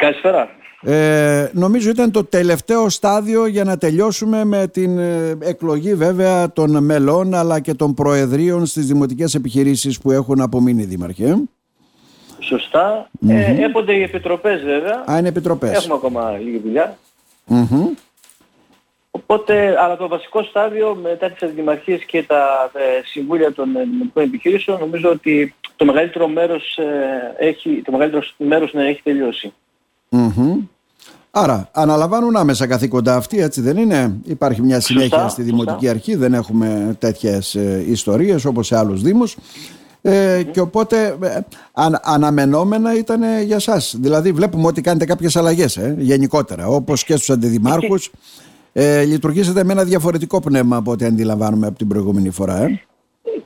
Καλησπέρα. Ε, νομίζω ήταν το τελευταίο στάδιο για να τελειώσουμε με την ε, εκλογή βέβαια των μελών αλλά και των προεδρίων στις δημοτικές επιχειρήσεις που έχουν απομείνει δήμαρχε. Σωστά. Ε, έπονται οι επιτροπές βέβαια. Α, είναι επιτροπές. Έχουμε ακόμα λίγη Οπότε, αλλά το βασικό στάδιο μετά τις αντιμαρχίες και τα ε, συμβούλια των δημοτικών επιχειρήσεων νομίζω ότι το μεγαλύτερο μέρος, ε, έχει, το μεγαλύτερο μέρος να έχει τελειώσει. Άρα, αναλαμβάνουν άμεσα καθήκοντα αυτοί, έτσι δεν είναι; Υπάρχει μια συνέχεια στη Δημοτική Αρχή, δεν έχουμε τέτοιες ε, ιστορίες όπως σε άλλους Δήμους. Ε, Και οπότε ε, αν, αναμενόμενα ήταν για σας. Δηλαδή βλέπουμε ότι κάνετε κάποιες αλλαγές ε, γενικότερα, όπως και στους αντιδημάρχους. Ε, λειτουργήσατε με ένα διαφορετικό πνεύμα από ό,τι αντιλαμβάνουμε από την προηγούμενη φορά. Ε.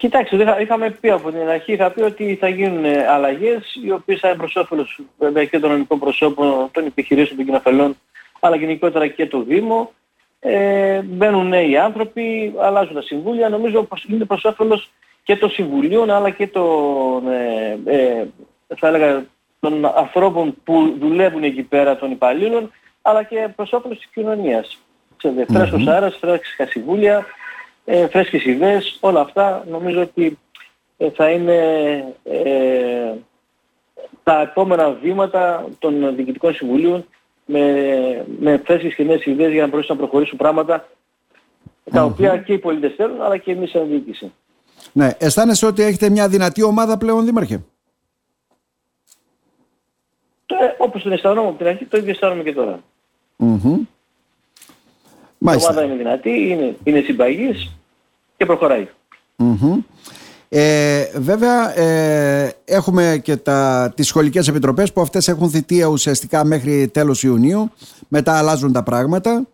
Κοιτάξτε, είχαμε πει από την αρχή, είχα πει ότι θα γίνουν αλλαγές οι οποίες θα είναι προς όφελος βέβαια και των νομικών προσώπων, των επιχειρήσεων, των κοινοφελών, αλλά γενικότερα και το Δήμο. Ε, μπαίνουν νέοι άνθρωποι, αλλάζουν τα συμβούλια. Νομίζω πως είναι προς όφελος και των συμβουλίων αλλά και των, ε, ε, θα έλεγα, των ανθρώπων που δουλεύουν εκεί πέρα των υπαλλήλων αλλά και προς όφελος της κοινωνίας. Ξέρετε, mm-hmm. φρέσκος αέρας, φρέσκα συμβούλια, ε, φρέσκες ιδέες, όλα αυτά νομίζω ότι ε, θα είναι ε, τα επόμενα βήματα των διοικητικών συμβουλίων με, με φρέσκες και νέες ιδέες για να μπορέσουν να προχωρήσουν πράγματα τα οποία και οι πολίτες θέλουν αλλά και εμείς σαν διοίκηση. Ναι, αισθάνεσαι ότι έχετε μια δυνατή ομάδα πλέον Δήμαρχε; Ε, όπως τον αισθανόμουν από την αρχή, το ίδιο αισθάνομαι και τώρα. Mm-hmm. Η ομάδα είναι δυνατή, είναι, είναι συμπαγής και προχωράει. Ε, βέβαια ε, έχουμε και τα, τις σχολικές επιτροπές που αυτές έχουν θητεία ουσιαστικά μέχρι τέλος Ιουνίου. Μετά αλλάζουν τα πράγματα.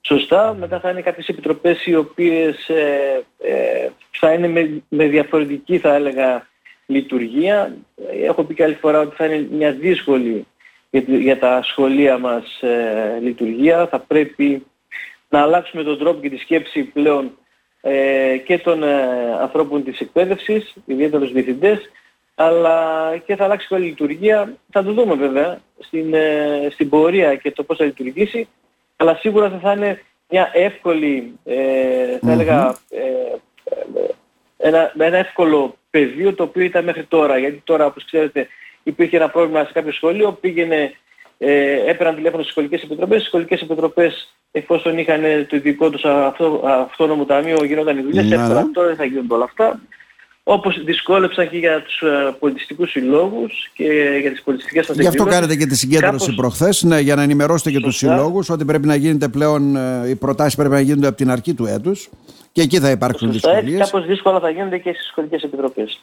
Σωστά, μετά θα είναι κάποιες επιτροπές οι οποίες ε, ε, θα είναι με, με διαφορετική θα έλεγα λειτουργία. Έχω πει και άλλη φορά ότι θα είναι μια δύσκολη για, τα σχολεία μας ε, λειτουργία. Θα πρέπει να αλλάξουμε τον τρόπο και τη σκέψη πλέον ε, και των ε, ανθρώπων της εκπαίδευσης, ιδιαίτερα τους διευθυντές, αλλά και θα αλλάξει η λειτουργία. Θα το δούμε βέβαια στην, ε, στην πορεία και το πώς θα λειτουργήσει, αλλά σίγουρα θα, θα είναι μια εύκολη, θα έλεγα, ένα, ένα εύκολο πεδίο το οποίο ήταν μέχρι τώρα. Γιατί τώρα, όπως ξέρετε, υπήρχε ένα πρόβλημα σε κάποιο σχολείο, πήγαινε, ε, έπαιρναν τηλέφωνο στις σχολικές επιτροπές, οι σχολικές επιτροπές εφόσον είχαν το ειδικό τους αυτό, αυτόνομο ταμείο γινόταν οι δουλειές, ναι. τώρα δεν θα γίνονται όλα αυτά. Όπως δυσκόλεψαν και για τους ε, πολιτιστικούς συλλόγους και για τις πολιτιστικές μας Γι' αυτό κάνετε και τη συγκέντρωση κάπως... προχθές, ναι, για να ενημερώσετε και τους συλλόγους ότι πρέπει να γίνεται πλέον, ε, οι προτάσεις πρέπει να γίνονται από την αρχή του έτους και εκεί θα υπάρξουν Σωστά, δυσκολίες. Έτσι, κάπως δύσκολα θα γίνονται και στις σχολικές επιτροπές.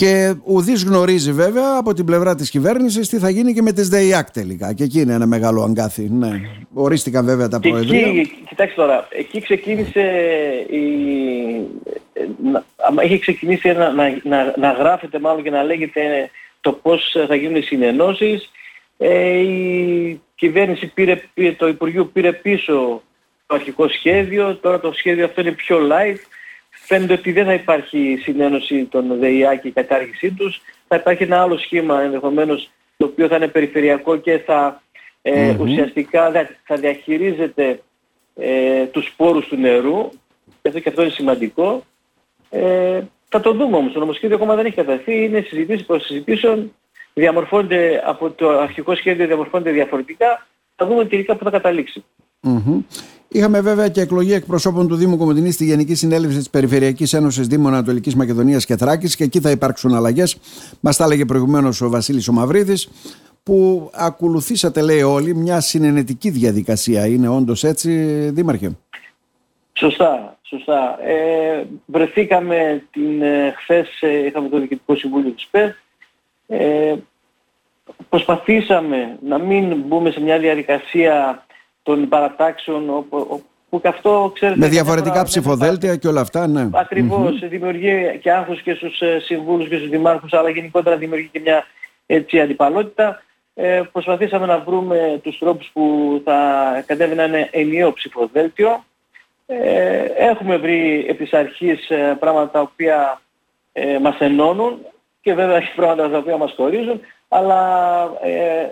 Και ουδής γνωρίζει βέβαια από την πλευρά της κυβέρνησης τι θα γίνει και με τις ΔΕΙΑΚ τελικά. Και εκεί είναι ένα μεγάλο αγκάθι. Ναι. Ορίστηκαν βέβαια τα προεδρία. Εκεί, κοιτάξτε τώρα, εκεί ξεκίνησε η... Έχει ξεκινήσει να, να, να, να γράφεται μάλλον και να λέγεται το πώς θα γίνουν οι συνενώσεις. Ε, η κυβέρνηση πήρε, το Υπουργείο πήρε πίσω το αρχικό σχέδιο, τώρα το σχέδιο αυτό είναι πιο light φαίνεται ότι δεν θα υπάρχει συνένωση των ΔΕΙΑ και η κατάργησή τους. Θα υπάρχει ένα άλλο σχήμα ενδεχομένως το οποίο θα είναι περιφερειακό και θα ε, ουσιαστικά θα διαχειρίζεται ε, τους πόρους του νερού. και αυτό είναι σημαντικό. Ε, θα το δούμε όμως. Το νομοσχέδιο ακόμα δεν έχει καταρθεί. Είναι συζητήσεις προς συζητήσεων. Διαμορφώνεται από το αρχικό σχέδιο διαμορφώνεται διαφορετικά. Θα δούμε τελικά που θα καταλήξει. Είχαμε βέβαια και εκλογή εκπροσώπων του Δήμου Κομωτινής στη Γενική Συνέλευση της Περιφερειακής Ένωσης Δήμων Ανατολικής Μακεδονίας και Θράκης και εκεί θα υπάρξουν αλλαγές. Μας τα έλεγε προηγουμένως ο Βασίλης Ομαυρίδης, που ακολουθήσατε, λέει όλοι, μια συνενετική διαδικασία. Είναι όντως έτσι, Δήμαρχε; Σωστά, σωστά. Ε, βρεθήκαμε την ε, χθες, ε, είχαμε το Διοικητικό Συμβούλιο της ΠΕΔ. Ε, προσπαθήσαμε να μην μπούμε σε μια διαδικασία των παρατάξεων που και αυτό ξέρετε... Με διαφορετικά ψηφοδέλτια και όλα αυτά, ναι. Ακριβώς, δημιουργεί και άγχος και στους ε, συμβούλους και στους δημάρχους, αλλά γενικότερα δημιουργεί και μια έτσι αντιπαλότητα. Ε, προσπαθήσαμε να βρούμε τους τρόπους που θα κατέβει να είναι ενιαίο ψηφοδέλτιο. Ε, έχουμε βρει επί της αρχής ε, πράγματα τα οποία ε, μας ενώνουν. και βέβαια έχει πράγματα τα οποία μας χωρίζουν, αλλά ε,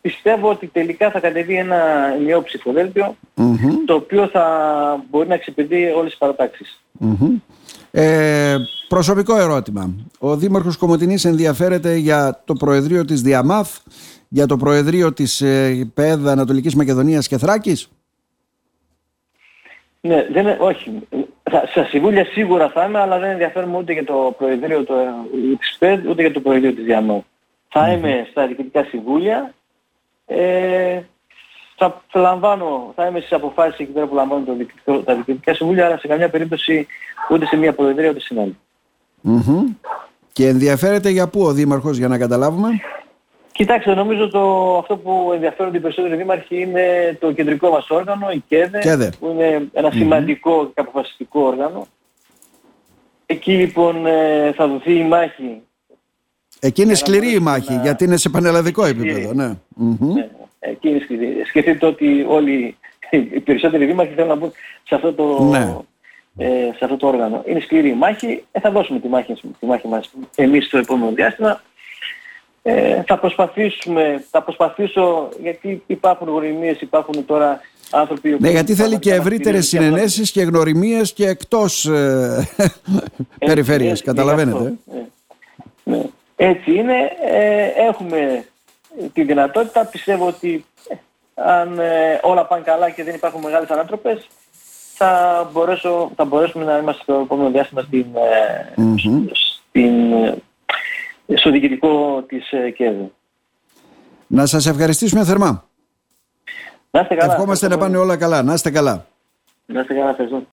πιστεύω ότι τελικά θα κατεβεί ένα νέο το οποίο θα μπορεί να εξυπηρετεί όλες τις παραταξεις Ε, προσωπικό ερώτημα. Ο Δήμαρχος Κομωτινής ενδιαφέρεται για το Προεδρείο της Διαμάθ, για το Προεδρείο της ε, ΠΕΔ Ανατολικής Μακεδονίας και Θράκης; Ναι, δεν, όχι. Στα συμβούλια σίγουρα θα είμαι, αλλά δεν ενδιαφέρομαι ούτε για το Προεδρείο το, της ΠΕΔ, ούτε για το Προεδρείο της Διαμάθ. Θα είμαι στα διοικητικά συμβούλια ε, θα, λαμβάνω, θα είμαι στις αποφάσεις εκεί πέρα που λαμβάνω το τα διοικητικά συμβούλια, αλλά σε καμιά περίπτωση ούτε σε μια προεδρία ούτε στην άλλη. Και ενδιαφέρεται για πού ο Δήμαρχος για να καταλάβουμε; Κοιτάξτε, νομίζω το, αυτό που ενδιαφέρονται οι περισσότεροι δήμαρχοι είναι το κεντρικό μας όργανο, η ΚΕΔΕ, που είναι ένα σημαντικό και αποφασιστικό όργανο. Εκεί λοιπόν ε, θα δοθεί η μάχη Εκεί είναι σκληρή η μάχη, γιατί είναι σε πανελλαδικό επίπεδο. Ναι. ναι. Εκεί είναι σκληρή. Σκεφτείτε ότι όλοι οι περισσότεροι δήμαρχοι θέλουν να μπουν σε αυτό το, ναι. ε, σε αυτό το όργανο. Είναι σκληρή η μάχη, ε, θα δώσουμε τη μάχη, τη μάχη μας εμείς στο επόμενο διάστημα. Ε, θα προσπαθήσουμε, θα προσπαθήσω, γιατί υπάρχουν γνωριμίες, υπάρχουν τώρα άνθρωποι... Ναι, γιατί θέλει και ευρύτερες συνενέσεις και γνωριμίες και εκτός ε, περιφέρειας, καταλαβαίνετε. Ναι. Έτσι είναι. Ε, έχουμε τη δυνατότητα. Πιστεύω ότι ε, αν ε, όλα πάνε καλά και δεν υπάρχουν μεγάλες ανάτροπες θα, μπορέσω, θα μπορέσουμε να είμαστε στο επόμενο διάστημα στην, στην, στο διοικητικό της ΚΕΔ. Να σας ευχαριστήσουμε θερμά. Να είστε καλά. Ευχόμαστε να πάνε όλα καλά. Να είστε καλά. Να είστε καλά. Ευχαριστώ.